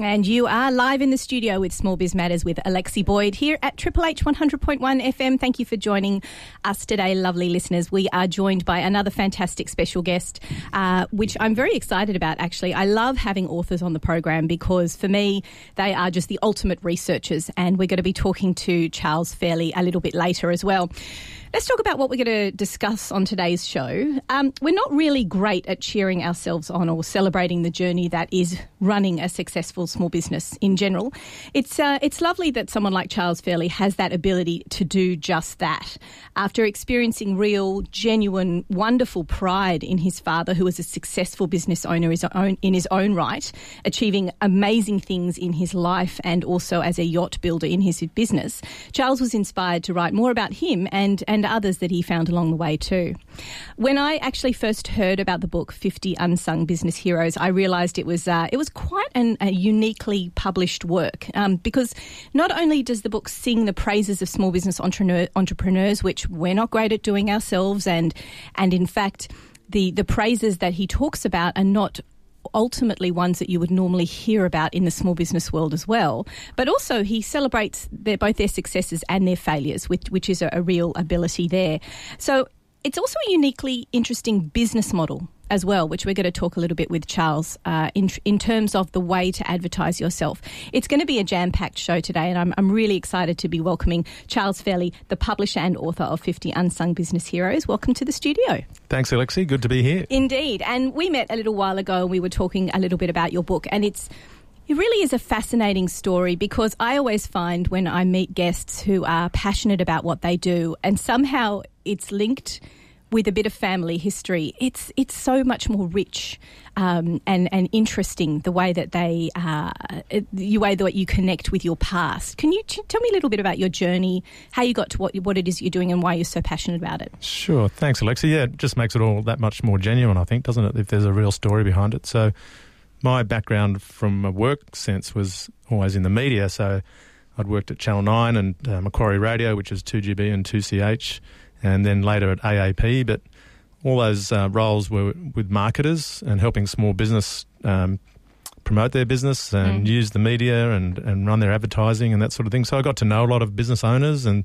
And you are live in the studio with Small Biz Matters with Alexi Boyd here at Triple H 100.1 FM. Thank you for joining us today, lovely listeners. We are joined by another fantastic special guest, uh, which I'm very excited about, actually. I love having authors on the program because for me, they are just the ultimate researchers. And we're going to be talking to Charles Fairlie a little bit later as well. Let's talk about what we're going to discuss on today's show. Um, we're not really great at cheering ourselves on or celebrating the journey that is running a successful small business in general. It's uh, it's lovely that someone like Charles Fairlie has that ability to do just that. After experiencing real, genuine, wonderful pride in his father, who was a successful business owner in his own right, achieving amazing things in his life and also as a yacht builder in his business, Charles was inspired to write more about him and and and others that he found along the way too. When I actually first heard about the book 50 Unsung Business Heroes, I realised it was uh, it was quite an, a uniquely published work um, because not only does the book sing the praises of small business entrepreneur, entrepreneurs, which we're not great at doing ourselves, and and in fact the the praises that he talks about are not ultimately ones that you would normally hear about in the small business world as well. But also, he celebrates their, both their successes and their failures, which, which is a, a real ability there. So it's also a uniquely interesting business model as well, which we're going to talk a little bit with Charles uh, in, in terms of the way to advertise yourself. It's going to be a jam packed show today, and I'm, I'm really excited to be welcoming Charles Fairlie, the publisher and author of 50 Unsung Business Heroes. Welcome to the studio. Thanks, Alexi. Good to be here. Indeed. And we met a little while ago and we were talking a little bit about your book, and it's it really is a fascinating story because I always find when I meet guests who are passionate about what they do and somehow it's linked with a bit of family history, it's it's so much more rich um, and and interesting the way that they uh, the way that you connect with your past. Can you t- tell me a little bit about your journey, how you got to what what it is you're doing, and why you're so passionate about it? Sure, thanks, Alexa. Yeah, it just makes it all that much more genuine, I think, doesn't it? If there's a real story behind it. So, my background from a work sense was always in the media. So, I'd worked at Channel Nine and uh, Macquarie Radio, which is two GB and two CH and then later at AAP. But all those uh, roles were with marketers and helping small business um, promote their business and mm. use the media and, and run their advertising and that sort of thing. So I got to know a lot of business owners and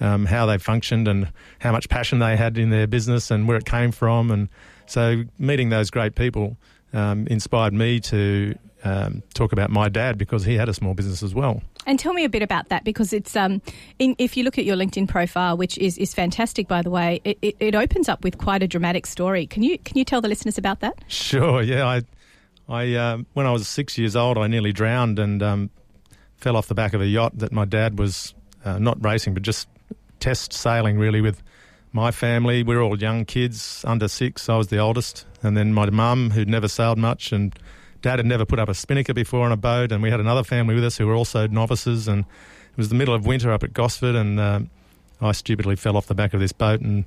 um, how they functioned and how much passion they had in their business and where it came from. And so meeting those great people um, inspired me to um, talk about my dad because he had a small business as well. And tell me a bit about that because it's um, in, if you look at your LinkedIn profile, which is, is fantastic by the way, it, it, it, opens up with quite a dramatic story. Can you can you tell the listeners about that? Sure. Yeah, I I uh, when I was six years old, I nearly drowned and um, fell off the back of a yacht that my dad was uh, not racing but just test sailing really with my family. We were all young kids under six. I was the oldest, and then my mum who'd never sailed much and Dad had never put up a spinnaker before on a boat, and we had another family with us who were also novices. And it was the middle of winter up at Gosford, and uh, I stupidly fell off the back of this boat, and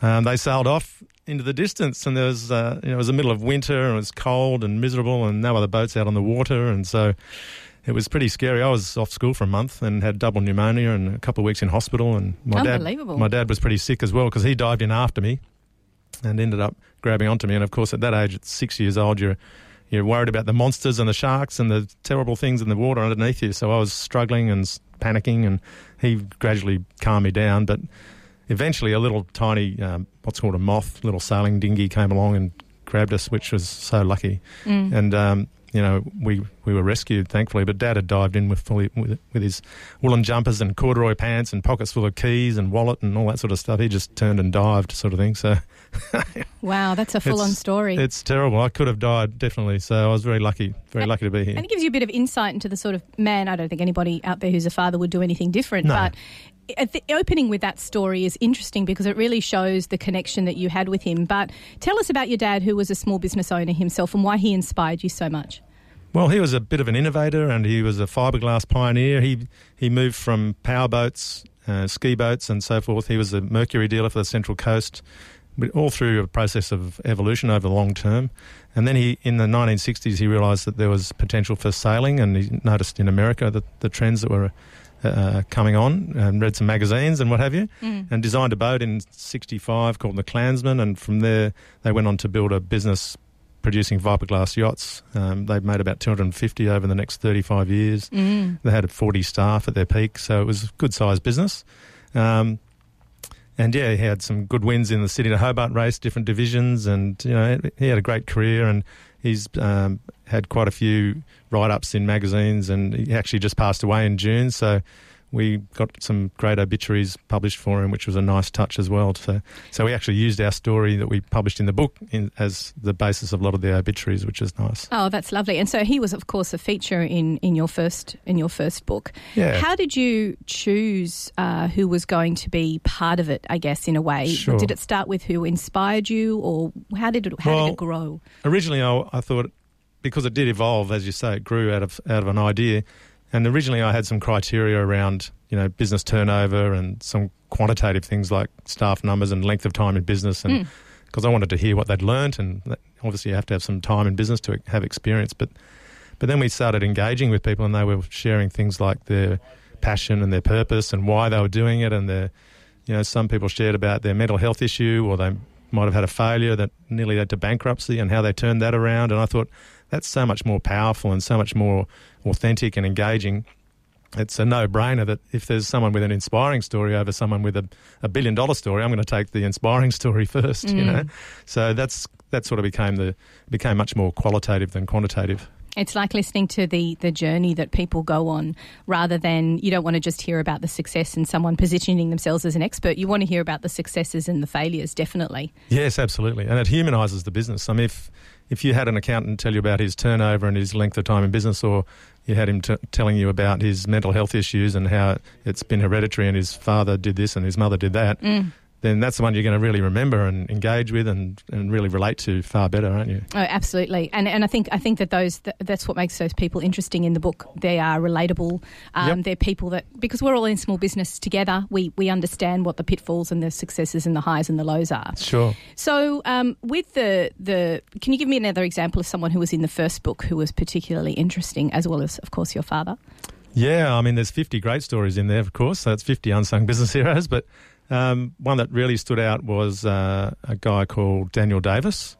um, they sailed off into the distance. And there was, uh, you know, it was the middle of winter, and it was cold and miserable, and no other boats out on the water, and so it was pretty scary. I was off school for a month and had double pneumonia and a couple of weeks in hospital. And my dad, my dad was pretty sick as well because he dived in after me and ended up grabbing onto me. And of course, at that age, at six years old, you're you're worried about the monsters and the sharks and the terrible things in the water underneath you. So I was struggling and panicking, and he gradually calmed me down. But eventually, a little tiny, um, what's called a moth, little sailing dinghy came along and grabbed us, which was so lucky. Mm. And um, you know, we, we were rescued, thankfully. But Dad had dived in with fully with, with his woolen jumpers and corduroy pants and pockets full of keys and wallet and all that sort of stuff. He just turned and dived, sort of thing. So, wow, that's a full on story. It's terrible. I could have died definitely. So I was very lucky, very and, lucky to be here. And it gives you a bit of insight into the sort of man. I don't think anybody out there who's a father would do anything different, no. but the opening with that story is interesting because it really shows the connection that you had with him. But tell us about your dad, who was a small business owner himself, and why he inspired you so much. Well, he was a bit of an innovator, and he was a fiberglass pioneer. He he moved from power boats, uh, ski boats, and so forth. He was a mercury dealer for the Central Coast, all through a process of evolution over the long term. And then he, in the 1960s, he realised that there was potential for sailing, and he noticed in America that the trends that were uh, coming on and read some magazines and what have you, mm. and designed a boat in '65 called the Klansman. And from there, they went on to build a business producing fiberglass yachts. Um, they've made about 250 over the next 35 years. Mm. They had 40 staff at their peak, so it was a good sized business. Um, and yeah, he had some good wins in the City to Hobart race, different divisions, and you know he had a great career. And he's um, had quite a few write ups in magazines, and he actually just passed away in June. So we got some great obituaries published for him, which was a nice touch as well. So, so we actually used our story that we published in the book in, as the basis of a lot of the obituaries, which is nice. Oh, that's lovely. And so he was, of course, a feature in, in your first in your first book. Yeah. How did you choose uh, who was going to be part of it? I guess in a way, Sure. did it start with who inspired you, or how did it how Well, did it grow? Originally, I, I thought because it did evolve, as you say, it grew out of out of an idea. And originally, I had some criteria around you know business turnover and some quantitative things like staff numbers and length of time in business, and Mm. because I wanted to hear what they'd learnt, and obviously you have to have some time in business to have experience. But but then we started engaging with people, and they were sharing things like their passion and their purpose and why they were doing it, and their you know some people shared about their mental health issue or they might have had a failure that nearly led to bankruptcy and how they turned that around. And I thought that's so much more powerful and so much more authentic and engaging. It's a no-brainer that if there's someone with an inspiring story over someone with a, a billion-dollar story, I'm going to take the inspiring story first. You Mm. know, so that's that sort of became the became much more qualitative than quantitative. It's like listening to the the journey that people go on, rather than you don't want to just hear about the success and someone positioning themselves as an expert. You want to hear about the successes and the failures, definitely. Yes, absolutely, and it humanises the business. I mean, if if you had an accountant tell you about his turnover and his length of time in business, or you had him t- telling you about his mental health issues and how it's been hereditary and his father did this and his mother did that, Mm. Then that's the one you're going to really remember and engage with and, and really relate to far better, aren't you? Oh, absolutely, and and I think I think that those th- that's what makes those people interesting in the book. They are relatable. Um, Yep. They're people that because we're all in small business together, we we understand what the pitfalls and the successes and the highs and the lows are. Sure. So, um, with the the, can you give me another example of someone who was in the first book who was particularly interesting, as well as, of course, your father? Yeah, I mean, there's 50 great stories in there, of course. So it's 50 unsung business heroes. But um, one that really stood out was uh, a guy called Daniel Davis,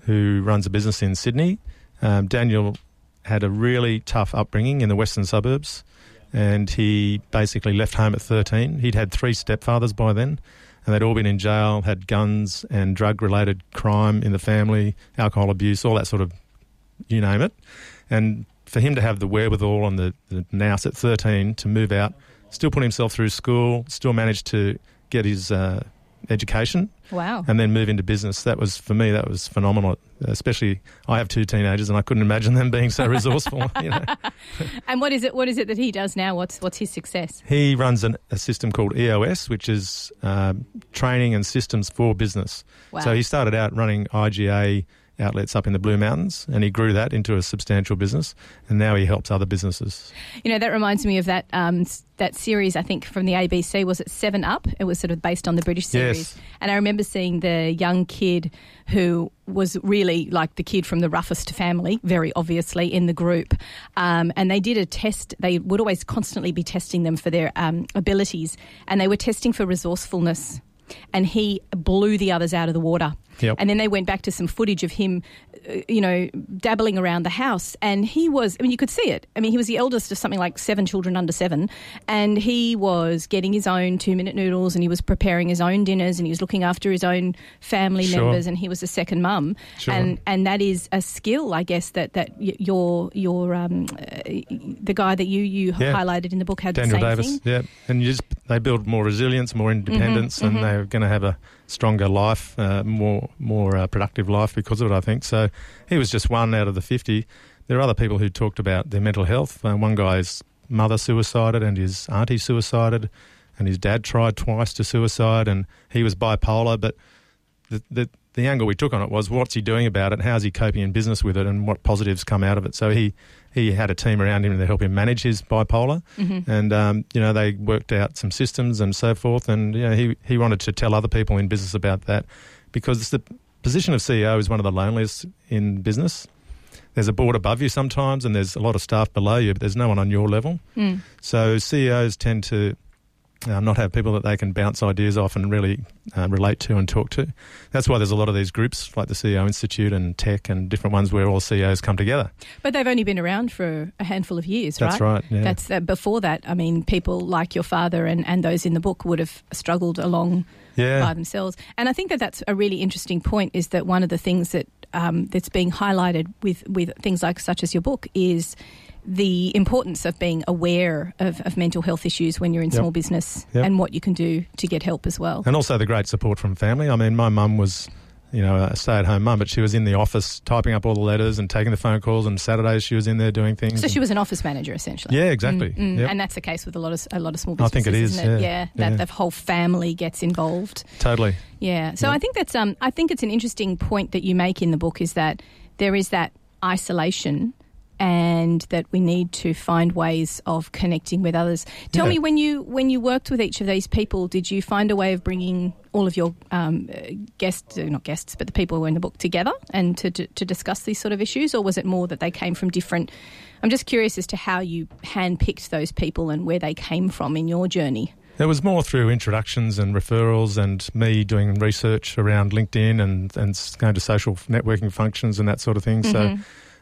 who runs a business in Sydney. Um, Daniel had a really tough upbringing in the western suburbs, and he basically left home at 13. He'd had three stepfathers by then, and they'd all been in jail, had guns and drug related crime in the family, alcohol abuse, all that sort of you name it. And for him to have the wherewithal and the, the at 13 to move out, still put himself through school, still managed to get his uh, education, Wow. and then move into business. That was, for me, that was phenomenal. Especially, I have two teenagers and I couldn't imagine them being so resourceful. you know. And what is it? What is it that he does now? What's what's his success? He runs an, a system called EOS, which is um, training and systems for business. Wow. So he started out running IGA outlets up in the Blue Mountains, and he grew that into a substantial business. And now he helps other businesses. You know, that reminds me of that um, that series. I think from the ABC was it Seven Up? It was sort of based on the British series, Yes. and I remember seeing the young kid who was really like the kid from the roughest family, very obviously in the group. Um, and they did a test. They would always constantly be testing them for their um, abilities, and they were testing for resourcefulness. And he blew the others out of the water. Yep. And then they went back to some footage of him, uh, you know, dabbling around the house. And he was, I mean, you could see it. I mean, he was the eldest of something like seven children under seven. And he was getting his own two minute noodles and he was preparing his own dinners and he was looking after his own family Sure. members and he was a second mum. Sure. And and that is a skill, I guess, that, that your, your um, uh, the guy that you, you Yeah. highlighted in the book had Daniel the same Davis, thing. yeah, and you just they build more resilience, more independence, mhm. and they're going to have a stronger life, uh, more more uh, productive life because of it. I think so. He was just one out of the fifty. There are other people who talked about their mental health. Uh, one guy's mother suicided, and his auntie suicided, and his dad tried twice to suicide, and he was bipolar. But the, the the angle we took on it was what's he doing about it? How's he coping in business with it, and what positives come out of it? So he he had a team around him to help him manage his bipolar, Mhm. and um, you know they worked out some systems and so forth. And you know he he wanted to tell other people in business about that because the position of CEO is one of the loneliest in business. There's a board above you sometimes, and there's a lot of staff below you, but there's no one on your level. Mm. So CEOs tend to uh, not have people that they can bounce ideas off and really uh, relate to and talk to. That's why there's a lot of these groups like the CEO Institute and TEC and different ones where all CEOs come together. But they've only been around for a handful of years, right? That's right. Yeah. That's uh, before that. I mean, people like your father and, and those in the book would have struggled along yeah. by themselves. And I think that that's a really interesting point. Is that one of the things that um, that's being highlighted with with things like such as your book is the importance of being aware of, of mental health issues when you're in Yep. small business Yep. and what you can do to get help as well. And also the great support from family. I mean, my mum was, you know, a stay-at-home mum, but she was in the office typing up all the letters and taking the phone calls. And Saturdays she was in there doing things. So she was an office manager essentially. Yeah, exactly. Mm, mm. Yep. And that's the case with a lot of a lot of small I businesses. think it is, it? yeah, that the whole family gets involved. totally. Yeah. So Yeah. I think that's um I think it's an interesting point that you make in the book is that there is that isolation and that we need to find ways of connecting with others. Tell Yeah. me when you when you worked with each of these people, did you find a way of bringing all of your um, guests, uh, not guests, but the people who were in the book together and to, to to discuss these sort of issues, or was it more that they came from different? I'm just curious as to how you handpicked those people and where they came from in your journey. It was more through introductions and referrals and me doing research around LinkedIn and, and going to social networking functions and that sort of thing. So Mhm.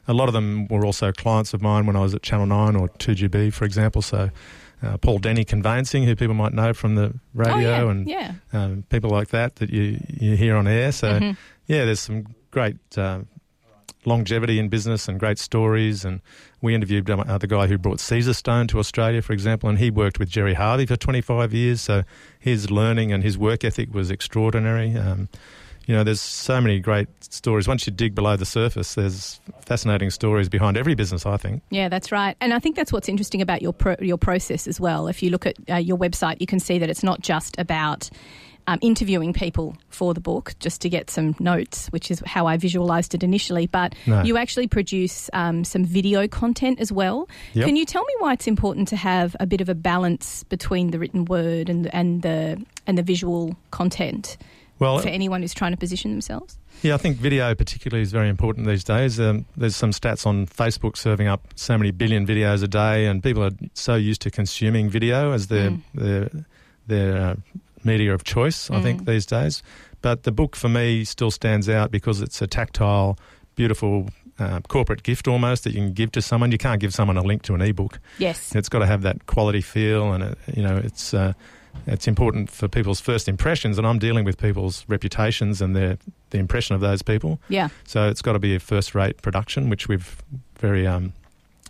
A lot of them were also clients of mine when I was at Channel 9 or 2GB, for example. So uh, Paul Denny Conveyancing, who people might know from the radio oh, yeah. and yeah. um, people like that that you, you hear on air. So, Mhm. yeah, there's some great uh, longevity in business and great stories. And we interviewed um, uh, the guy who brought Caesarstone to Australia, for example, and he worked with Gerry Harvey for 25 years. So his learning and his work ethic was extraordinary. Um, you know, there's so many great stories. Once you dig below the surface, there's fascinating stories behind every business, I think. Yeah, that's right. And I think that's what's interesting about your pro- your process as well. If you look at uh, your website, you can see that it's not just about um, interviewing people for the book just to get some notes, which is how I visualized it initially, but No. you actually produce um, some video content as well. Yep. Can you tell me why it's important to have a bit of a balance between the written word and and the and the visual content Well, for anyone who's trying to position themselves? Yeah, I think video particularly is very important these days. Um, there's some stats on Facebook serving up so many billion videos a day, and people are so used to consuming video as their Mm. their their uh, media of choice. I think Mm. these days, but the book for me still stands out because it's a tactile, beautiful. Uh, corporate gift almost that you can give to someone. You can't give someone a link to an ebook. Yes. It's got to have that quality feel, and it, you know, it's uh, it's important for people's first impressions. And I'm dealing with people's reputations and their the impression of those people. Yeah. So it's got to be a first-rate production, which we've very um,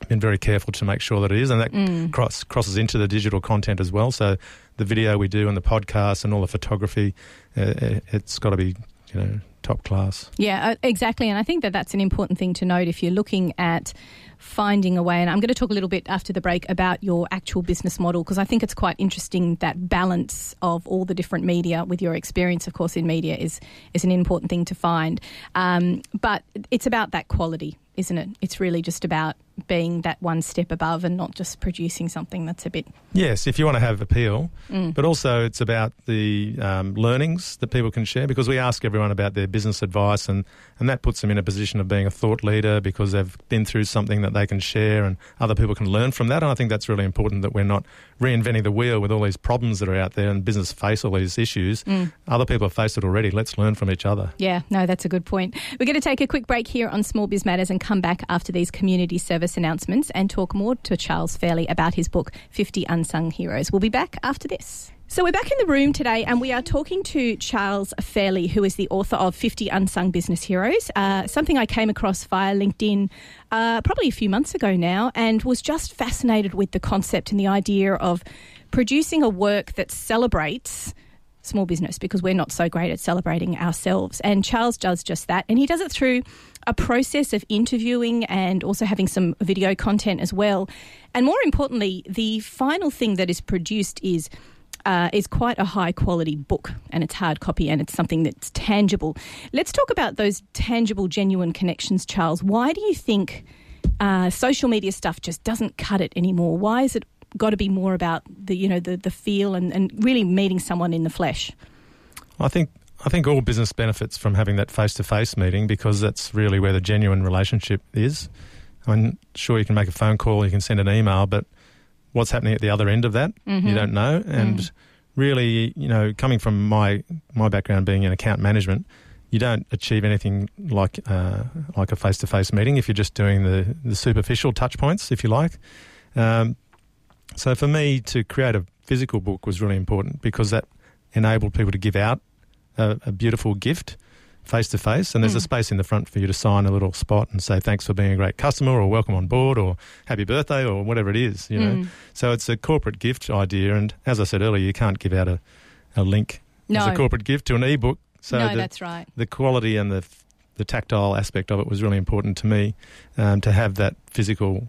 been very careful to make sure that it is, and that Mm. cross, crosses into the digital content as well. So the video we do and the podcast and all the photography, uh, it's got to be you know top class. Yeah, uh, exactly. And I think that that's an important thing to note if you're looking at finding a way. And I'm going to talk a little bit after the break about your actual business model because I think it's quite interesting that balance of all the different media with your experience, of course, in media is is an important thing to find. Um, but it's about that quality, isn't it? It's really just about being that one step above and not just producing something that's a bit. Yes, if you want to have appeal, Mm. but also it's about the um, learnings that people can share because we ask everyone about their business advice and, and that puts them in a position of being a thought leader because they've been through something that they can share and other people can learn from that. And I think that's really important that we're not reinventing the wheel with all these problems that are out there and business face all these issues. Mm. Other people have faced it already. Let's learn from each other. Yeah, no, that's a good point. We're going to take a quick break here on Small Biz Matters and come back after these community service announcements and talk more to Charles Fairlie about his book, 50 Unsung Heroes. We'll be back after this. So, we're back in the room today and we are talking to Charles Fairlie, who is the author of 50 Unsung Business Heroes, uh, something I came across via LinkedIn uh, probably a few months ago now and was just fascinated with the concept and the idea of producing a work that celebrates small business because we're not so great at celebrating ourselves. And Charles does just that. And he does it through a process of interviewing and also having some video content as well. And more importantly, the final thing that is produced is. Uh, is quite a high quality book and it's hard copy and it's something that's tangible. Let's talk about those tangible, genuine connections, Charles. Why do you think uh, social media stuff just doesn't cut it anymore? Why is it got to be more about the you know the the feel and, and really meeting someone in the flesh? I think I think all business benefits from having that face to face meeting because that's really where the genuine relationship is. I'm sure you can make a phone call, you can send an email, but what's happening at the other end of that. Mm-hmm. You don't know, and Mm. really, you know, coming from my my background being in account management, you don't achieve anything like uh, like a face to face meeting if you're just doing the the superficial touch points, if you like. Um, so for me to create a physical book was really important because that enabled people to give out a, a beautiful gift face to face, and there's a Mm. space in the front for you to sign a little spot and say thanks for being a great customer or welcome on board or happy birthday or whatever it is. You know, Mm. so it's a corporate gift idea, and as I said earlier, you can't give out a, a link No, as a corporate gift to an ebook. So no, the, that's right. the quality and the the tactile aspect of it was really important to me um, to have that physical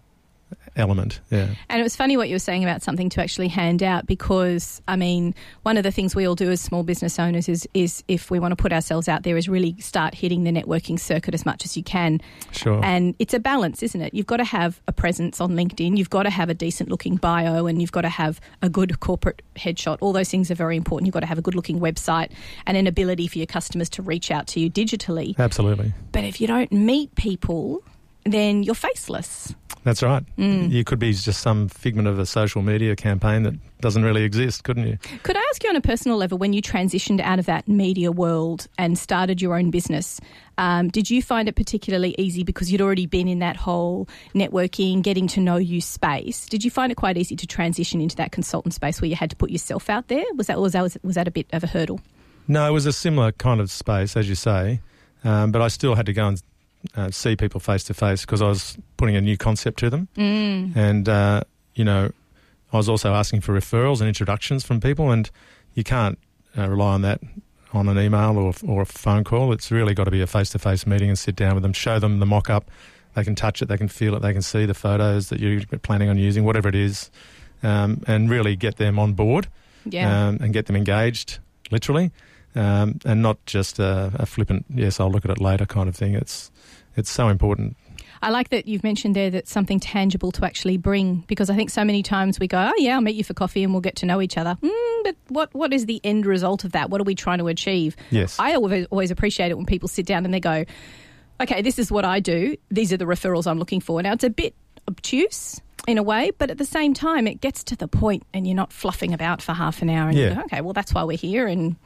element. Yeah, And it was funny what you were saying about something to actually hand out because I mean, one of the things we all do as small business owners is is if we want to put ourselves out there is really start hitting the networking circuit as much as you can. sure. And it's a balance, isn't it? You've got to have a presence on LinkedIn, you've got to have a decent looking bio, and you've got to have a good corporate headshot. All those things are very important. You've got to have a good looking website and an ability for your customers to reach out to you digitally. Absolutely, But if you don't meet people, then you're faceless. That's right. Mm. You could be just some figment of a social media campaign that doesn't really exist, couldn't you? Could I ask you on a personal level, when you transitioned out of that media world and started your own business, um, did you find it particularly easy because you'd already been in that whole networking, getting to know you space? Did you find it quite easy to transition into that consultant space where you had to put yourself out there? Was that was that was that a bit of a hurdle? No, it was a similar kind of space, as you say, um, but I still had to go and uh, see people face to face because I was putting a new concept to them. Mm. And, uh, you know, I was also asking for referrals and introductions from people, and you can't uh, rely on that on an email or, or a phone call. It's really got to be a face to face meeting and sit down with them, show them the mock up. They can touch it, they can feel it, they can see the photos that you're planning on using, whatever it is, um, and really get them on board Yeah. um, and get them engaged, literally, um, and not just a, a flippant "yes, I'll look at it later" kind of thing. It's it's so important. I like that you've mentioned there that something tangible to actually bring because I think so many times we go, oh yeah, I'll meet you for coffee and we'll get to know each other. Mm, but what what is the end result of that? What are we trying to achieve? Yes, I always, always appreciate it when people sit down and they go, okay, this is what I do. These are the referrals I'm looking for. Now, it's a bit obtuse in a way, but at the same time, it gets to the point and you're not fluffing about for half an hour. And you Yeah. go, okay, well, that's why we're here. And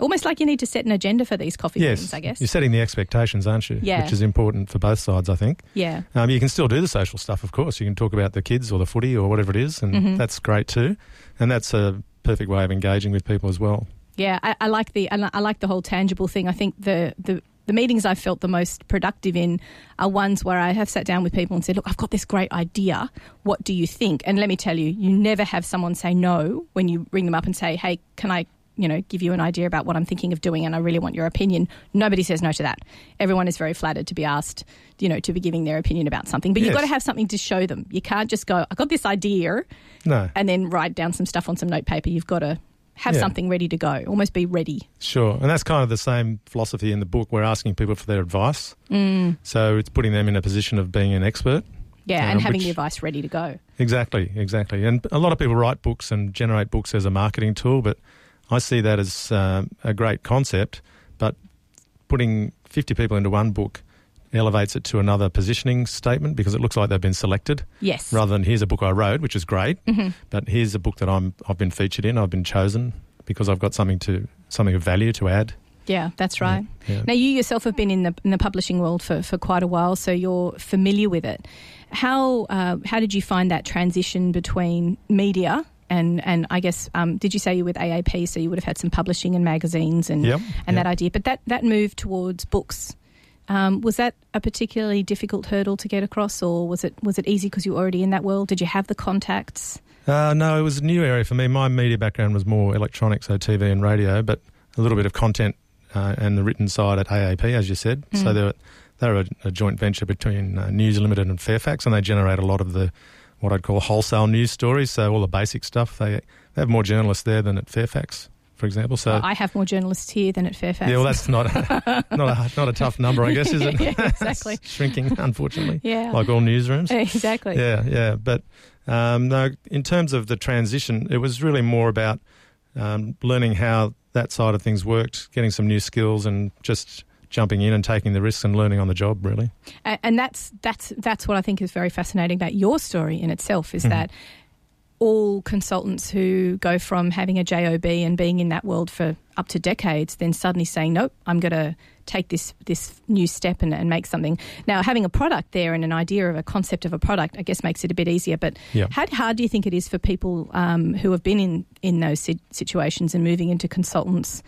almost like you need to set an agenda for these coffee yes, I guess. you're setting the expectations, aren't you? Yeah. which is important for both sides, I think. Yeah. Um, you can still do the social stuff, of course. You can talk about the kids or the footy or whatever it is, and Mhm. that's great too. And that's a perfect way of engaging with people as well. Yeah, I, I like the I I like the whole tangible thing. I think the the the meetings I've felt the most productive in are ones where I have sat down with people and said, "Look, I've got this great idea. What do you think?" And let me tell you, you never have someone say no when you ring them up and say, "Hey, can I?" You know, give you an idea about what I'm thinking of doing, and I really want your opinion. Nobody says no to that. Everyone is very flattered to be asked, you know, to be giving their opinion about something. But you've got to have something to show them. You can't just go, "I got this idea," No, and then write down some stuff on some note paper. You've got to have Yeah. something ready to go. Almost be ready. sure. And that's kind of the same philosophy in the book. We're asking people for their advice, Mm. so it's putting them in a position of being an expert. Yeah, and Um, having which- the advice ready to go. Exactly, exactly. And a lot of people write books and generate books as a marketing tool, but I see that as um, a great concept. But putting 50 people into one book elevates it to another positioning statement because it looks like they've been selected Yes. rather than here's a book I wrote, which is great, hmm but here's a book that I'm, I've been featured in, I've been chosen because I've got something to something of value to add. Yeah, that's right. Yeah. Now, you yourself have been in the in the publishing world for, for quite a while, so you're familiar with it. How uh, how did you find that transition between media and and I guess um, did you say you were with AAP, so you would have had some publishing and magazines and Yep, and yep. that idea, but that that move towards books. Um, was that a particularly difficult hurdle to get across, or was it was it easy because you were already in that world? Did you have the contacts? Uh, no, it was a new area for me. My media background was more electronic, so TV and radio, but a little bit of content uh, and the written side at AAP, as you said. So Mm. they're, they're a, a joint venture between uh, News Limited and Fairfax, and they generate a lot of the what I'd call wholesale news stories. So all the basic stuff. They, they have more journalists there than at Fairfax, for example. So I have more journalists here than at Fairfax. yeah, well, that's not a, not a not a tough number, I guess, is it? Yeah, exactly. It's shrinking, unfortunately, yeah, like all newsrooms. exactly. Yeah, yeah. But um, no, in terms of the transition, it was really more about um, learning how that side of things worked, getting some new skills, and just jumping in and taking the risks and learning on the job. Really, and that's that's that's what I think is very fascinating about your story in itself is Mhm. that all consultants who go from having a job and being in that world for up to decades, then suddenly saying, "Nope, I'm going to take this this new step and, and, make something." Now, having a product there and an idea of a concept of a product, I guess, makes it a bit easier. But Yeah. how hard do you think it is for people um, who have been in in those situations and moving into consultants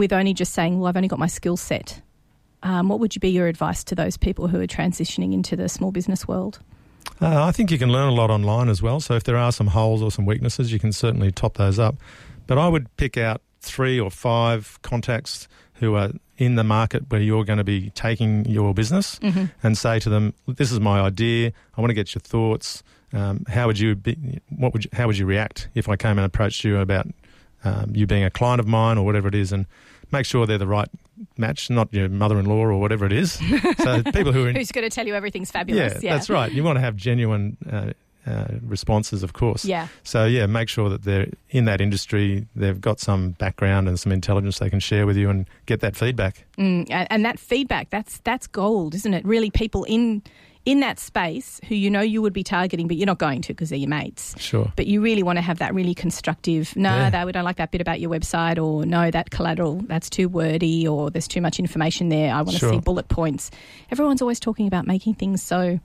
with only just saying, "Well, I've only got my skill set." Um, what would you be your advice to those people who are transitioning into the small business world? Uh, I think you can learn a lot online as well. So if there are some holes or some weaknesses, you can certainly top those up. But I would pick out three or five contacts who are in the market where you're going to be taking your business and say to them, "This is my idea. I want to get your thoughts. Um, how would you be? What would you, how would you react if I came and approached you about um, you being a client of mine or whatever it is?" And make sure they're the right match, not your mother-in-law or whatever it is. So people who are in, Who's going to tell you everything's fabulous? yeah, that's right. You want to have genuine uh, uh, responses, of course. Yeah. So yeah, make sure that they're in that industry. They've got some background and some intelligence they can share with you, and get that feedback. Mm, and, and that feedback, that's that's gold, isn't it? Really, people in in that space who you know you would be targeting, but you're not going to because they're your mates. Sure. But you really want to have that really constructive. No, Yeah. that we don't like that bit about your website, or no, that collateral that's too wordy, or there's too much information there. I want to Sure. see bullet points. Everyone's always talking about making things so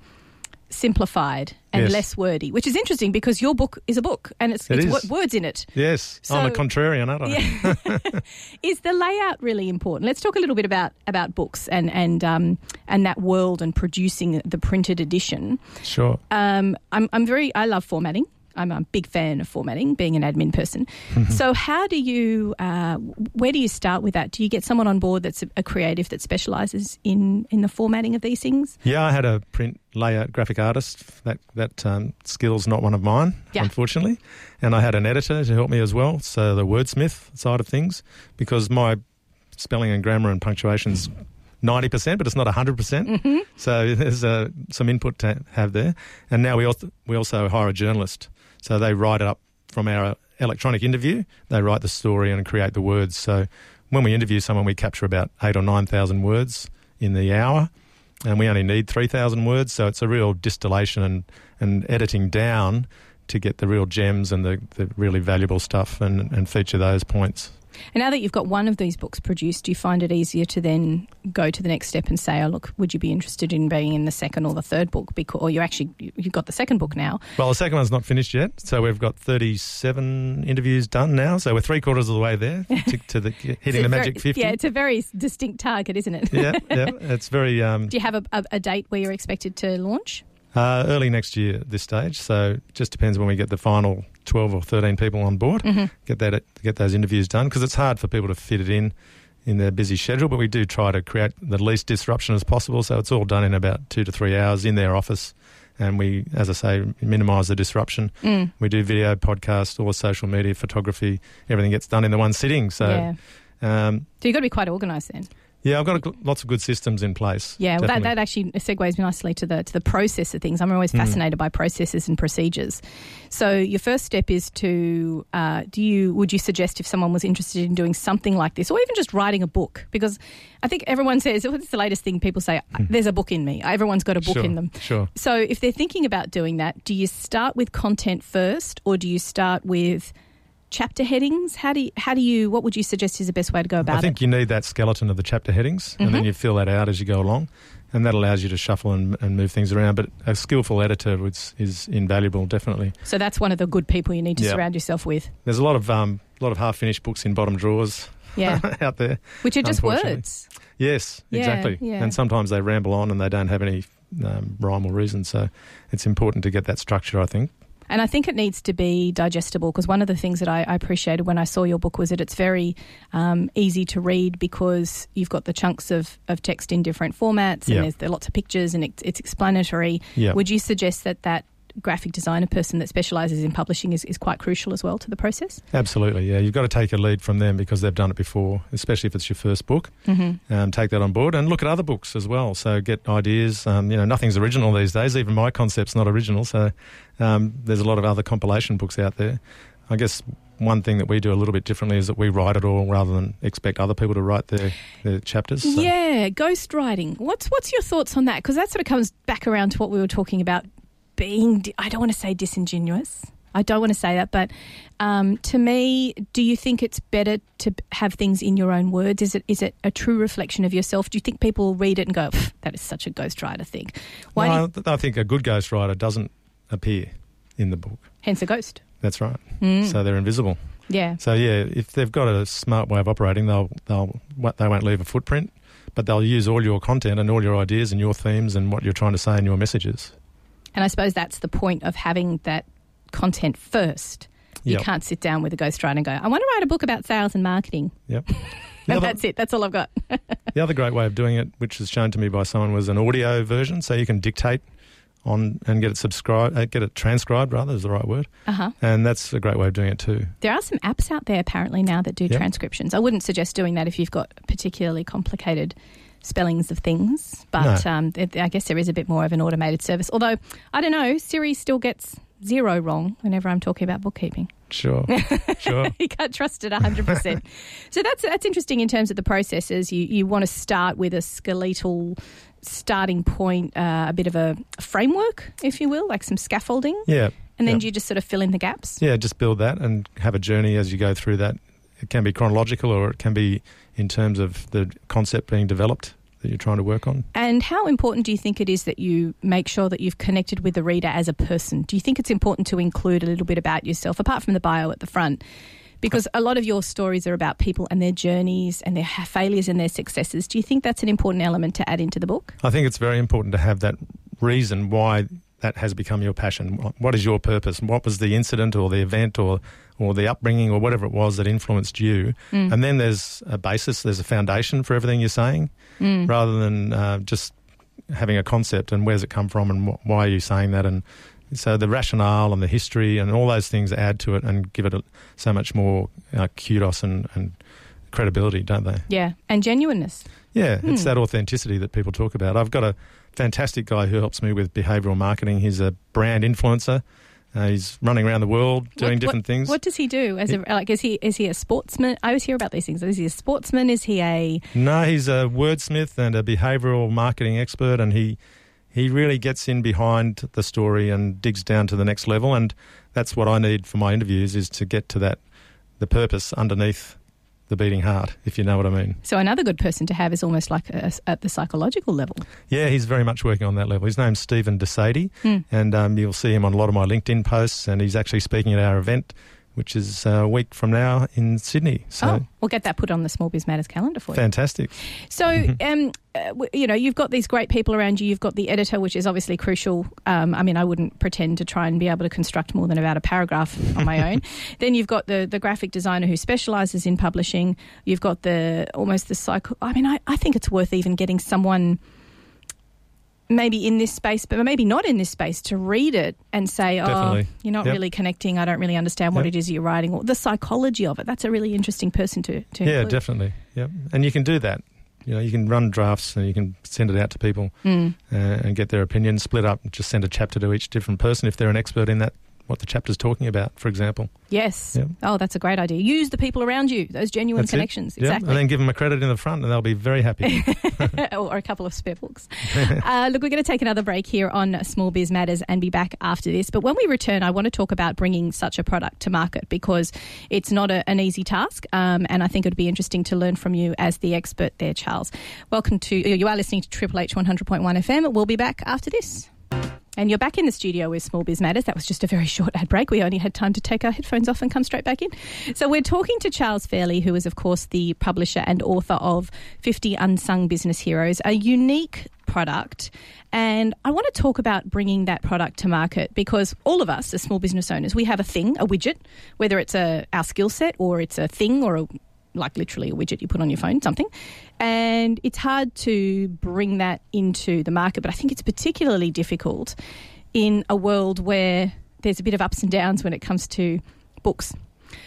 simplified and Yes. less wordy, which is interesting because your book is a book and it's, It it's words in it. Yes, I'm a So- contrarian, aren't I? Yeah. is the layout really important? Let's talk a little bit about about books and and um, and that world and producing the printed edition. Sure. Um, I'm I'm very I love formatting. I'm a big fan of formatting, being an admin person. so, how do you, uh, where do you start with that? Do you get someone on board that's a, creative that specialises in in the formatting of these things? Yeah, I had a print layout graphic artist. That that um, skill's not one of mine, Yeah. unfortunately. And I had an editor to help me as well. So the wordsmith side of things, because my spelling and grammar and punctuation's ninety percent, but it's not hundred percent. So there's uh, some input to have there. And now we also we also hire a journalist, so they write it up from our electronic interview. They write the story and create the words. So when we interview someone, we capture about eight or nine thousand words in the hour and we only need 3,000 words, so it's a real distillation and, and editing down to get the real gems and the, the really valuable stuff and, and feature those points. And now that you've got one of these books produced, do you find it easier to then go to the next step and say, "Oh, look, would you be interested in being in the second or the third book?" Because, or you actually you- you've got the second book now. Well, the second one's not finished yet, so we've got 37 interviews done now, so we're three quarters of the way there to, to the, hitting the magic very- 50. Yeah, it's a very distinct target, isn't it? yeah, yeah, it's very um, Do you have a, a, a date where you're expected to launch? uh, early next year at this stage, so it just depends when we get the final 12 or 13 people on board. Mm-hmm. get that get those interviews done because it's hard for people to fit it in in their busy schedule. But we do try to create the least disruption as possible, so it's all done in about two to three hours in their office. And we, as I say, minimise the disruption. Mm. We do video, podcast, all social media, photography. Everything gets done in the one sitting. So, yeah. um, So you've got to be quite organised then. Yeah, I've got a, lots of good systems in place. Yeah, well, that, that actually segues nicely to the to the process of things. I'm always Mm. fascinated by processes and procedures. So your first step is to uh, do you would you suggest if someone was interested in doing something like this, or even just writing a book? Because I think everyone says what's the latest thing people say? There's a book in me. Everyone's got a book Mm. sure, in them. Sure. So if they're thinking about doing that, do you start with content first, or do you start with chapter headings? How do you, how do you what would you suggest is the best way to go about it? I think it? you need that skeleton of the chapter headings, and then Mhm. you fill that out as you go along, and that allows you to shuffle and, and move things around. But a skillful editor is, is invaluable, definitely. So that's one of the good people you need to Yeah. surround yourself with. There's a lot of um, a lot of half finished books in bottom drawers Yeah. out there. Which are just words. Yes, Yeah, exactly. yeah. And sometimes they ramble on and they don't have any um, rhyme or reason. So it's important to get that structure. I think. And I think it needs to be digestible because one of the things that I, I appreciated when I saw your book was that it's very um, easy to read because you've got the chunks of, of text in different formats and Yeah. there's there lots of pictures and it's, it's explanatory. Yeah. Would you suggest that that graphic designer person that specialises in publishing is, is quite crucial as well to the process? Absolutely. Yeah. You've got to take a lead from them because they've done it before, especially if it's your first book. Mm-hmm. um, take that on board and look at other books as well. So get ideas. Um, you know, nothing's original these days. Even my concept's not original. So um, there's a lot of other compilation books out there. I guess one thing that we do a little bit differently is that we write it all rather than expect other people to write their, their chapters. So, Yeah, ghostwriting. What's what's your thoughts on that? Because that sort of comes back around to what we were talking about being. I don't want to say disingenuous. I don't want to say that, but um, to me, do you think it's better to have things in your own words? Is it is it a true reflection of yourself? Do you think people will read it and go, "That is such a ghostwriter thing"? Why? No, you... I think a good ghostwriter doesn't appear in the book. Hence a ghost. That's right. Mm. So they're invisible. Yeah. So yeah, if they've got a smart way of operating, they'll they'll they won't leave a footprint, but they'll use all your content and all your ideas and your themes and what you're trying to say in your messages. And I suppose that's the point of having that content first. You yep. can't sit down with a ghostwriter and go, I want to write a book about sales and marketing. Yep. and other, that's it. That's all I've got. the other great way of doing it, which was shown to me by someone, was an audio version. So you can dictate on and get it subscribed, uh, get it transcribed rather is the right word. Uh-huh. And that's a great way of doing it too. There are some apps out there apparently now that do yep. transcriptions. I wouldn't suggest doing that if you've got particularly complicated spellings of things, but no. um, I guess there is a bit more of an automated service. Although I don't know, Siri still gets Xero wrong whenever I'm talking about bookkeeping. Sure, sure. you can't trust it 100%. so that's that's interesting in terms of the processes. You you want to start with a skeletal starting point, uh, a bit of a framework, if you will, like some scaffolding. Yeah. And then do you just sort of fill in the gaps? Yeah, just build that and have a journey as you go through that. It can be chronological or it can be in terms of the concept being developed that you're trying to work on. And how important do you think it is that you make sure that you've connected with the reader as a person? Do you think it's important to include a little bit about yourself, apart from the bio at the front? Because a lot of your stories are about people and their journeys and their failures and their successes. Do you think that's an important element to add into the book? I think it's very important to have that reason why that has become your passion. What is your purpose? What was the incident or the event or or the upbringing or whatever it was that influenced you? Mm. And then there's a basis, there's a foundation for everything you're saying, mm. rather than uh, just having a concept and where's it come from and wh- why are you saying that and so the rationale and the history and all those things add to it and give it a, so much more uh, kudos and, and credibility, don't they? Yeah, and genuineness. Yeah, hmm. it's that authenticity that people talk about. I've got a fantastic guy who helps me with behavioural marketing. He's a brand influencer. Uh, he's running around the world doing what, different what, things. What does he do? As a, like, is he is he a sportsman? I always hear about these things. Is he a sportsman? Is he a? No, he's a wordsmith and a behavioural marketing expert, and he he really gets in behind the story and digs down to the next level. And that's what I need for my interviews is to get to that the purpose underneath the beating heart, if you know what I mean. So another good person to have is almost like a, at the psychological level. Yeah, he's very much working on that level. His name's Stephen DeSady, mm. and um, you'll see him on a lot of my LinkedIn posts, and he's actually speaking at our event which is a week from now in Sydney. So oh, we'll get that put on the Small Biz Matters calendar for you. Fantastic. So, um, uh, you know, you've got these great people around you. You've got the editor, which is obviously crucial. Um, I mean, I wouldn't pretend to try and be able to construct more than about a paragraph on my own. then you've got the the graphic designer who specialises in publishing. You've got the almost the cycle. I mean, I, I think it's worth even getting someone maybe in this space, but maybe not in this space, to read it and say, Definitely. oh, you're not yep. really connecting. I don't really understand what yep. it is you're writing, or the psychology of it. That's a really interesting person to, to Yeah, include. definitely. Yeah, And you can do that. You know, you can run drafts and you can send it out to people mm. uh, and get their opinion split up. Just send a chapter to each different person if they're an expert in that what the chapter's talking about, for example. Yes. Yep. Oh, that's a great idea. Use the people around you, those genuine that's connections. It. Exactly. And then give them a credit in the front and they'll be very happy. or a couple of spare books. uh, look, we're going to take another break here on Small Biz Matters and be back after this. But when we return, I want to talk about bringing such a product to market because it's not a, an easy task. Um, and I think it would be interesting to learn from you as the expert there, Charles. Welcome to, you are listening to Triple H 100.1 FM. We'll be back after this. And you're back in the studio with Small Biz Matters. That was just a very short ad break. We only had time to take our headphones off and come straight back in. So we're talking to Charles Fairlie, who is, of course, the publisher and author of 50 Unsung Business Heroes, a unique product. And I want to talk about bringing that product to market because all of us as small business owners, we have a thing, a widget, whether it's a our skill set or it's a thing or a like literally a widget you put on your phone, something. And it's hard to bring that into the market, but I think it's particularly difficult in a world where there's a bit of ups and downs when it comes to books.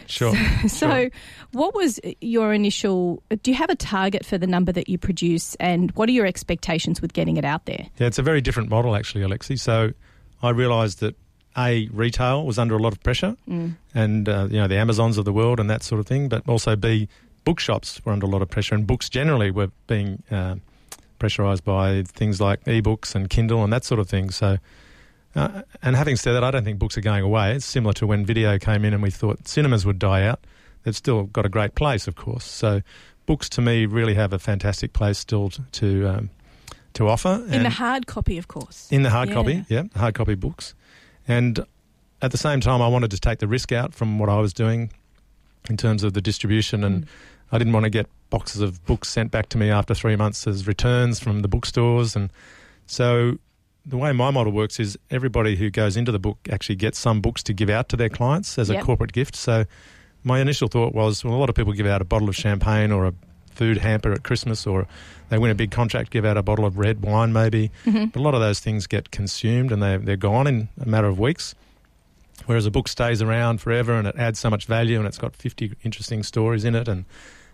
Sure. So, so what was your initial? Do you have a target for the number that you produce, and what are your expectations with getting it out there? Yeah, it's a very different model, actually, Alexi. So I realised that a retail was under a lot of pressure, mm. and uh, you know the Amazons of the world and that sort of thing. But also b bookshops were under a lot of pressure, and books generally were being uh, pressurised by things like ebooks and Kindle and that sort of thing. So Uh, and having said that, I don't think books are going away. It's similar to when video came in and we thought cinemas would die out. They've still got a great place, of course. So books to me really have a fantastic place still to to, um, to offer. In the hard copy, of course. In the hard Yeah. copy, yeah, hard copy books. And at the same time, I wanted to take the risk out from what I was doing in terms of the distribution, and Mm. I didn't want to get boxes of books sent back to me after three months as returns from the bookstores. And so the way my model works is everybody who goes into the book actually gets some books to give out to their clients as Yep. a corporate gift. So my initial thought was, well, a lot of people give out a bottle of champagne or a food hamper at Christmas, or they win a big contract, give out a bottle of red wine maybe. Mhm. But a lot of those things get consumed and they, they're gone in a matter of weeks. Whereas a book stays around forever and it adds so much value and it's got 50 interesting stories in it. And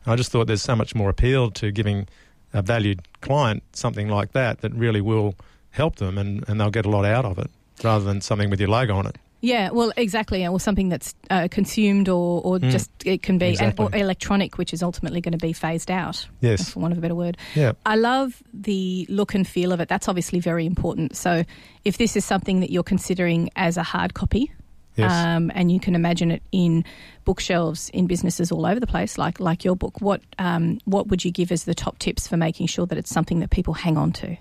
I just thought there's so much more appeal to giving a valued client something like that that really will help them and, and they'll get a lot out of it rather than something with your logo on it. Yeah, well, exactly, or something that's uh, consumed, or, or Mm. just it can be, Exactly. or electronic, which is ultimately going to be phased out, Yes. for want of a better word. Yeah. I love the look and feel of it. That's obviously very important. So, if this is something that you're considering as a hard copy, Yes. um, and you can imagine it in bookshelves in businesses all over the place, like like your book, what um, what would you give as the top tips for making sure that it's something that people hang on to?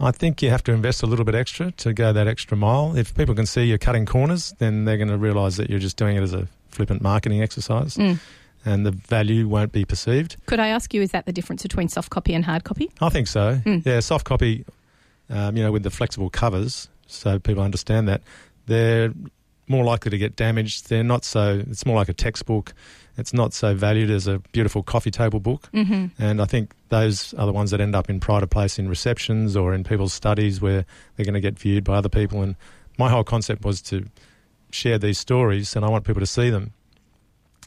I think you have to invest a little bit extra to go that extra mile. If people can see you're cutting corners, then they're going to realise that you're just doing it as a flippant marketing exercise Mm. and the value won't be perceived. Could I ask you, is that the difference between soft copy and hard copy? I think so. Mm. Yeah, soft copy, um, you know, with the flexible covers, so people understand that they're more likely to get damaged. They're not so. It's more like a textbook. It's not so valued as a beautiful coffee table book. Mm-hmm. And I think those are the ones that end up in pride of place in receptions or in people's studies where they're going to get viewed by other people. And my whole concept was to share these stories, and I want people to see them.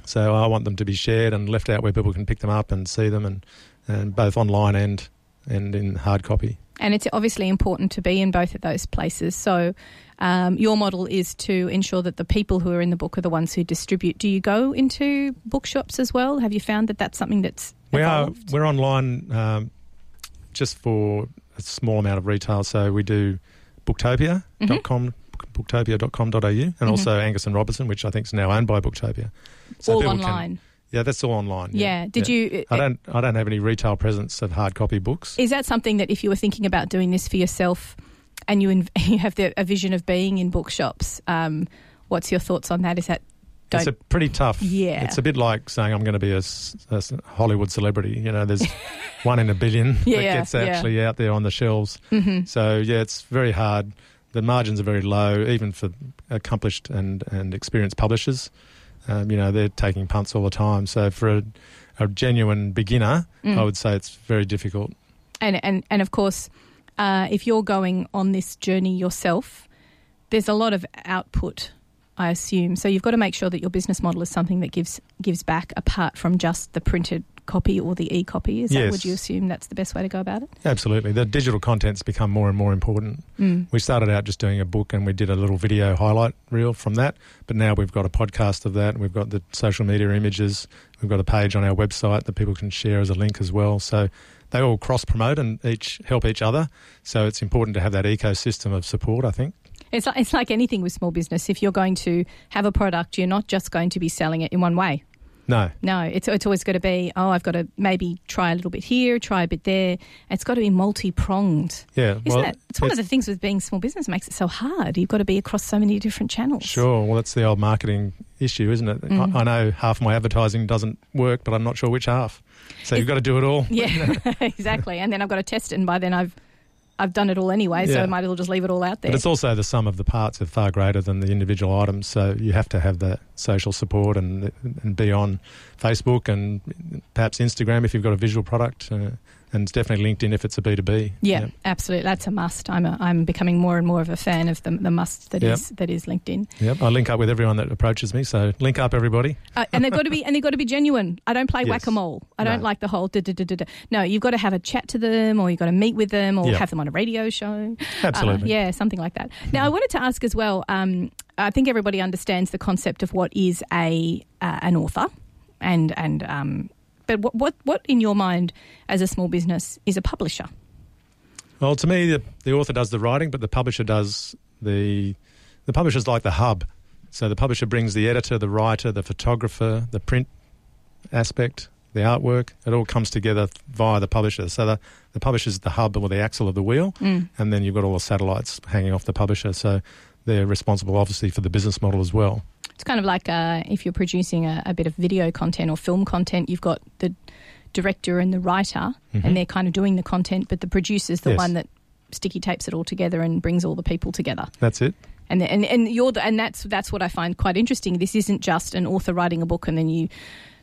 So I want them to be shared and left out where people can pick them up and see them, and, and both online and and in hard copy. And it's obviously important to be in both of those places. So, um, your model is to ensure that the people who are in the book are the ones who distribute. Do you go into bookshops as well? Have you found that that's something that's We are we're online um, just for a small amount of retail. So we do booktopia.com, booktopia.com.au, and Mhm. also Angus and Robertson, which I think is now owned by Booktopia. So all people can- online. Yeah, that's all online. yeah. Did you? I don't. I don't have any retail presence of hard copy books. Is that something that if you were thinking about doing this for yourself, and you inv- you have the, a vision of being in bookshops, um, what's your thoughts on that? Is that It's a pretty tough. Yeah. It's a bit like saying I'm going to be a Hollywood celebrity. You know, there's one in a billion Yeah, that gets yeah. actually out there on the shelves. Mhm. So yeah, it's very hard. The margins are very low, even for accomplished and, and experienced publishers. Um, you know, they're taking punts all the time. So for a, a genuine beginner, Mm. I would say it's very difficult. and and and of course, uh, if you're going on this journey yourself, there's a lot of output. I assume so. You've got to make sure that your business model is something that gives gives back apart from just the printed copy or the e-copy. Is that would you assume that's the best way to go about it? Absolutely, the digital content's become more and more important. Mm. We started out just doing a book and we did a little video highlight reel from that. But now we've got a podcast of that. And we've got the social media images. We've got a page on our website that people can share as a link as well. So they all cross promote and each help each other. So it's important to have that ecosystem of support, I think. It's like, it's like anything with small business. If you're going to have a product, you're not just going to be selling it in one way. No, No, it's it's always got to be. Oh, I've got to maybe try a little bit here, try a bit there. It's got to be multi pronged. yeah. Isn't it? It's one of the things with being small business makes it so hard. You've got to be across so many different channels. Sure. Well, that's the old marketing issue, isn't it? Mm. I, I know half my advertising doesn't work, but I'm not sure which half. So you've got to do it all. Yeah, exactly. And then I've got to test it, and by then I've I've done it all anyway, so I might as well just leave it all out there. But it's also the sum of the parts are far greater than the individual items. So you have to have the social support and and be on Facebook and perhaps Instagram if you've got a visual product, uh, and it's definitely LinkedIn if it's a B two B. yeah, absolutely. That's a must. I'm a, I'm becoming more and more of a fan of the the must that is Yep. that is LinkedIn. Yep. I link up with everyone that approaches me. So link up, everybody. Uh, and they've got to be and they've got to be genuine. I don't play Yes. whack a mole. I don't like the whole. Da, da, da, da, da. No, you've got to have a chat to them, or you've got to meet with them, or Yeah. have them on a radio show. Absolutely. Uh, yeah, something like that. Now, I wanted to ask as well. Um, I think everybody understands the concept of what is a uh, an author, and and um, but what what what in your mind as a small business is a publisher? Well, to me, the, the author does the writing, but the publisher does the the publisher's like the hub. So the publisher brings the editor, the writer, the photographer, the print aspect, the artwork. It all comes together via the publisher. So the, the publisher's the hub or the axle of the wheel, Mm. and then you've got all the satellites hanging off the publisher. So they're responsible, obviously, for the business model as well. It's kind of like uh, if you're producing a, a bit of video content or film content, you've got the director and the writer, Mhm. and they're kind of doing the content, but the producer's the Yes. one that sticky tapes it all together and brings all the people together. That's it. And the, and and you're the, and that's that's what I find quite interesting. This isn't just an author writing a book and then you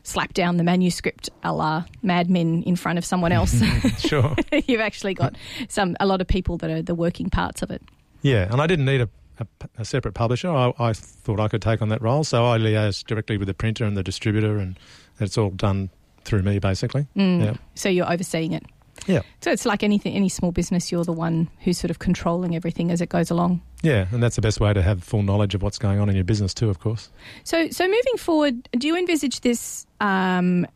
slap down the manuscript a la Mad Men in front of someone else. sure. You've actually got some a lot of people that are the working parts of it. Yeah, and I didn't need a, a, a separate publisher. I, I thought I could take on that role, so I liaised directly with the printer and the distributor, and it's all done through me, basically. Mm. Yeah. So you're overseeing it. Yeah. So it's like anything, any small business, you're the one who's sort of controlling everything as it goes along. Yeah, and that's the best way to have full knowledge of what's going on in your business too, of course. So, so moving forward, do you envisage this um,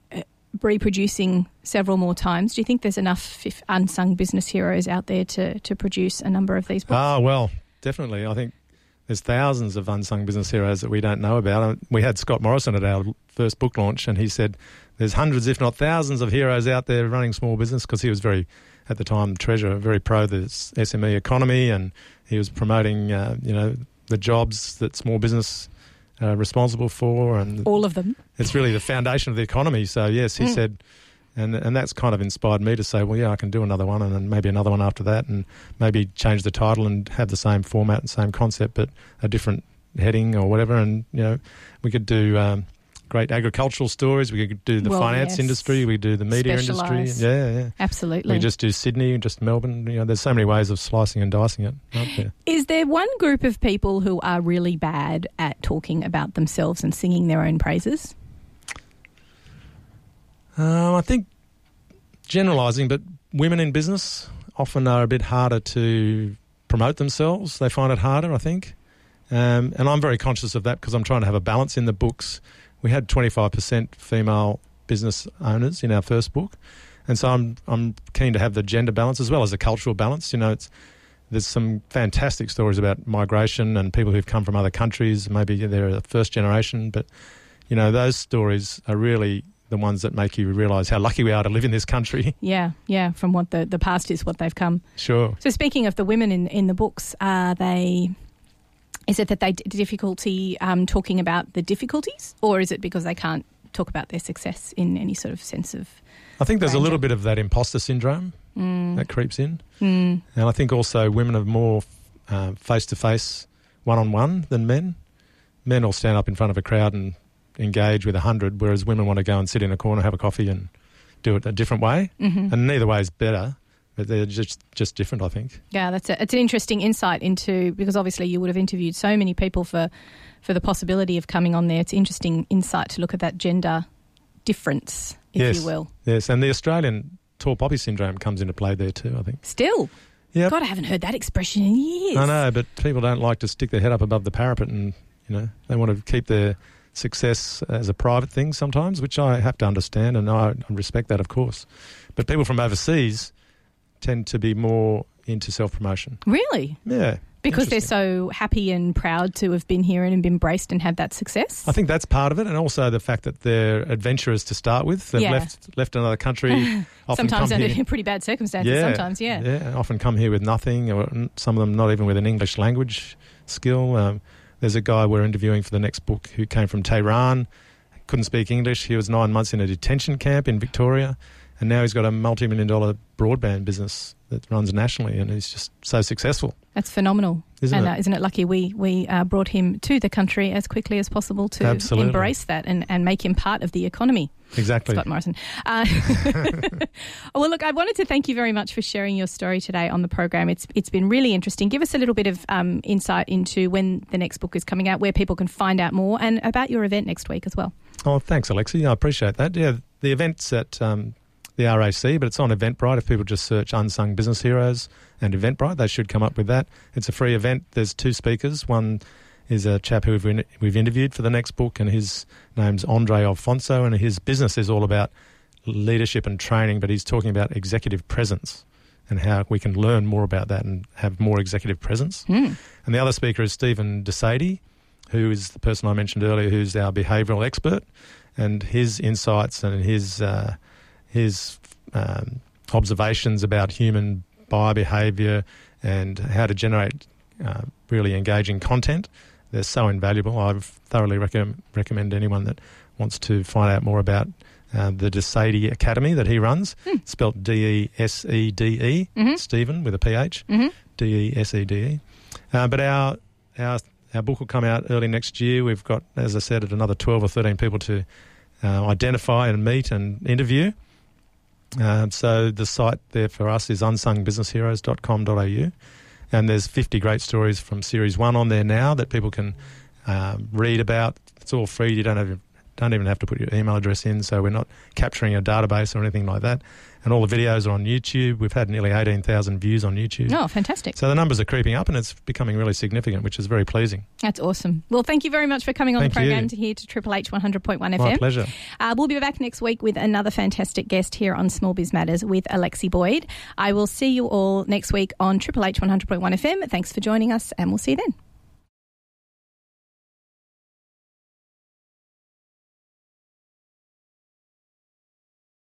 reproducing several more times? Do you think there's enough unsung business heroes out there to, to produce a number of these books? Ah, well, definitely. I think there's thousands of unsung business heroes that we don't know about. Uh, We had Scott Morrison at our first book launch, and he said there's hundreds, if not thousands, of heroes out there running small business because he was very, at the time, treasurer, very pro the SME economy, and he was promoting, uh, you know, the jobs that small business are responsible for, and All of them. it's really the foundation of the economy. So yes, he Mm. said, and and that's kind of inspired me to say, well, yeah, I can do another one, and then maybe another one after that, and maybe change the title and have the same format and same concept, but a different heading or whatever. And you know, we could do. Um, Great agricultural stories. We could do the Well, finance yes. industry. We could do the media industry. Yeah, yeah. Absolutely. We just do Sydney, just Melbourne. You know, there's so many ways of slicing and dicing it. There? Is there one group of people who are really bad at talking about themselves and singing their own praises? Um, I think generalising, but women in business often are a bit harder to promote themselves. They find it harder, I think. Um, and I'm very conscious of that because I'm trying to have a balance in the books. We had 25% female business owners in our first book. And so I'm I'm keen to have the gender balance as well as the cultural balance. You know, it's there's some fantastic stories about migration and people who've come from other countries. Maybe they're a first generation, but you know those stories are really the ones that make you realise how lucky we are to live in this country. Yeah, yeah. From what the, the past is, what they've come. Sure. So speaking of the women in in the books, are they? Is it that they d- difficulty um, talking about the difficulties, or is it because they can't talk about their success in any sort of sense of? I think there's a little bit of that imposter syndrome Mm, that creeps in, mm, and I think also women are more face to face, one on one than men. Men will stand up in front of a crowd and engage with a hundred, whereas women want to go and sit in a corner, have a coffee, and do it a different way. mhm. And neither way is better, but they're just just different. I think. Yeah, that's a, it's an interesting insight into because obviously you would have interviewed so many people for for the possibility of coming on there. It's interesting insight to look at that gender difference, if Yes. you will. Yes, and the Australian tall poppy syndrome comes into play there too. I think. Still, Yep. God, I haven't heard that expression in years. I know, but people don't like to stick their head up above the parapet, and you know they want to keep their success as a private thing sometimes, which I have to understand, and I respect that, of course. But people from overseas tend to be more into self promotion. Really, Yeah, because they're so happy and proud to have been here and been embraced and had that success. I think that's part of it, and also the fact that they're adventurers to start with. They've Yeah. left left another country. sometimes under here. pretty bad circumstances. Yeah, Sometimes, yeah. Yeah, often come here with nothing, or some of them not even with an English language skill. Um, there's a guy we're interviewing for the next book who came from Tehran, couldn't speak English. He was nine months in a detention camp in Victoria, and now he's got a multi million dollar broadband business that runs nationally, and he's just so successful, That's phenomenal. isn't and it? Uh, isn't it lucky we we uh, brought him to the country as quickly as possible to Absolutely. embrace that and, and make him part of the economy? exactly. Scott Morrison. Uh, well, look, I wanted to thank you very much for sharing your story today on the program. It's it's been really interesting. Give us a little bit of um, insight into when the next book is coming out, where people can find out more, and about your event next week as well. Oh, thanks, Alexi. I appreciate that. Yeah, the event's at um, the RAC, but it's on Eventbrite. If people just search Unsung Business Heroes and Eventbrite, they should come up with that. It's a free event. There's two speakers. One is a chap who we've, we've interviewed for the next book, and his name's Andre Alfonso, and his business is all about leadership and training, but he's talking about executive presence. and how we can learn more about that and have more executive presence. Mm. And the other speaker is Stephen DeSede, who is the person I mentioned earlier, who's our behavioural expert, and his insights and his uh, his um, observations about human biobehaviour and how to generate uh, really engaging content. They're so invaluable. I thoroughly recommend recommend anyone that wants to find out more about uh, the DeSede Academy that he runs. Mm. Spelt D E S E D E, Mhm. Stephen with a P H. Mhm. D E S E D E. Uh, but our our our book will come out early next year. We've got, as I said, another twelve or thirteen people to uh, identify and meet and interview. Um, so the site there for us is unsungbusinessheroes.com.au, and there's 50 great stories from series one on there now that people can um, read about. It's all free. You don't have don't even have to put your email address in, so we're not capturing a database or anything like that. And all the videos are on YouTube. We've had nearly 18,000 views on YouTube. Oh, fantastic. So the numbers are creeping up and it's becoming really significant, which is very pleasing. That's awesome. Well, thank you very much for coming on Thank the program you. to here to Triple H 100.1 FM. My pleasure. Uh, we'll be back next week with another fantastic guest here on Small Biz Matters with Alexi Boyd. I will see you all next week on Triple H 100.1 FM. Thanks for joining us, and we'll see you then.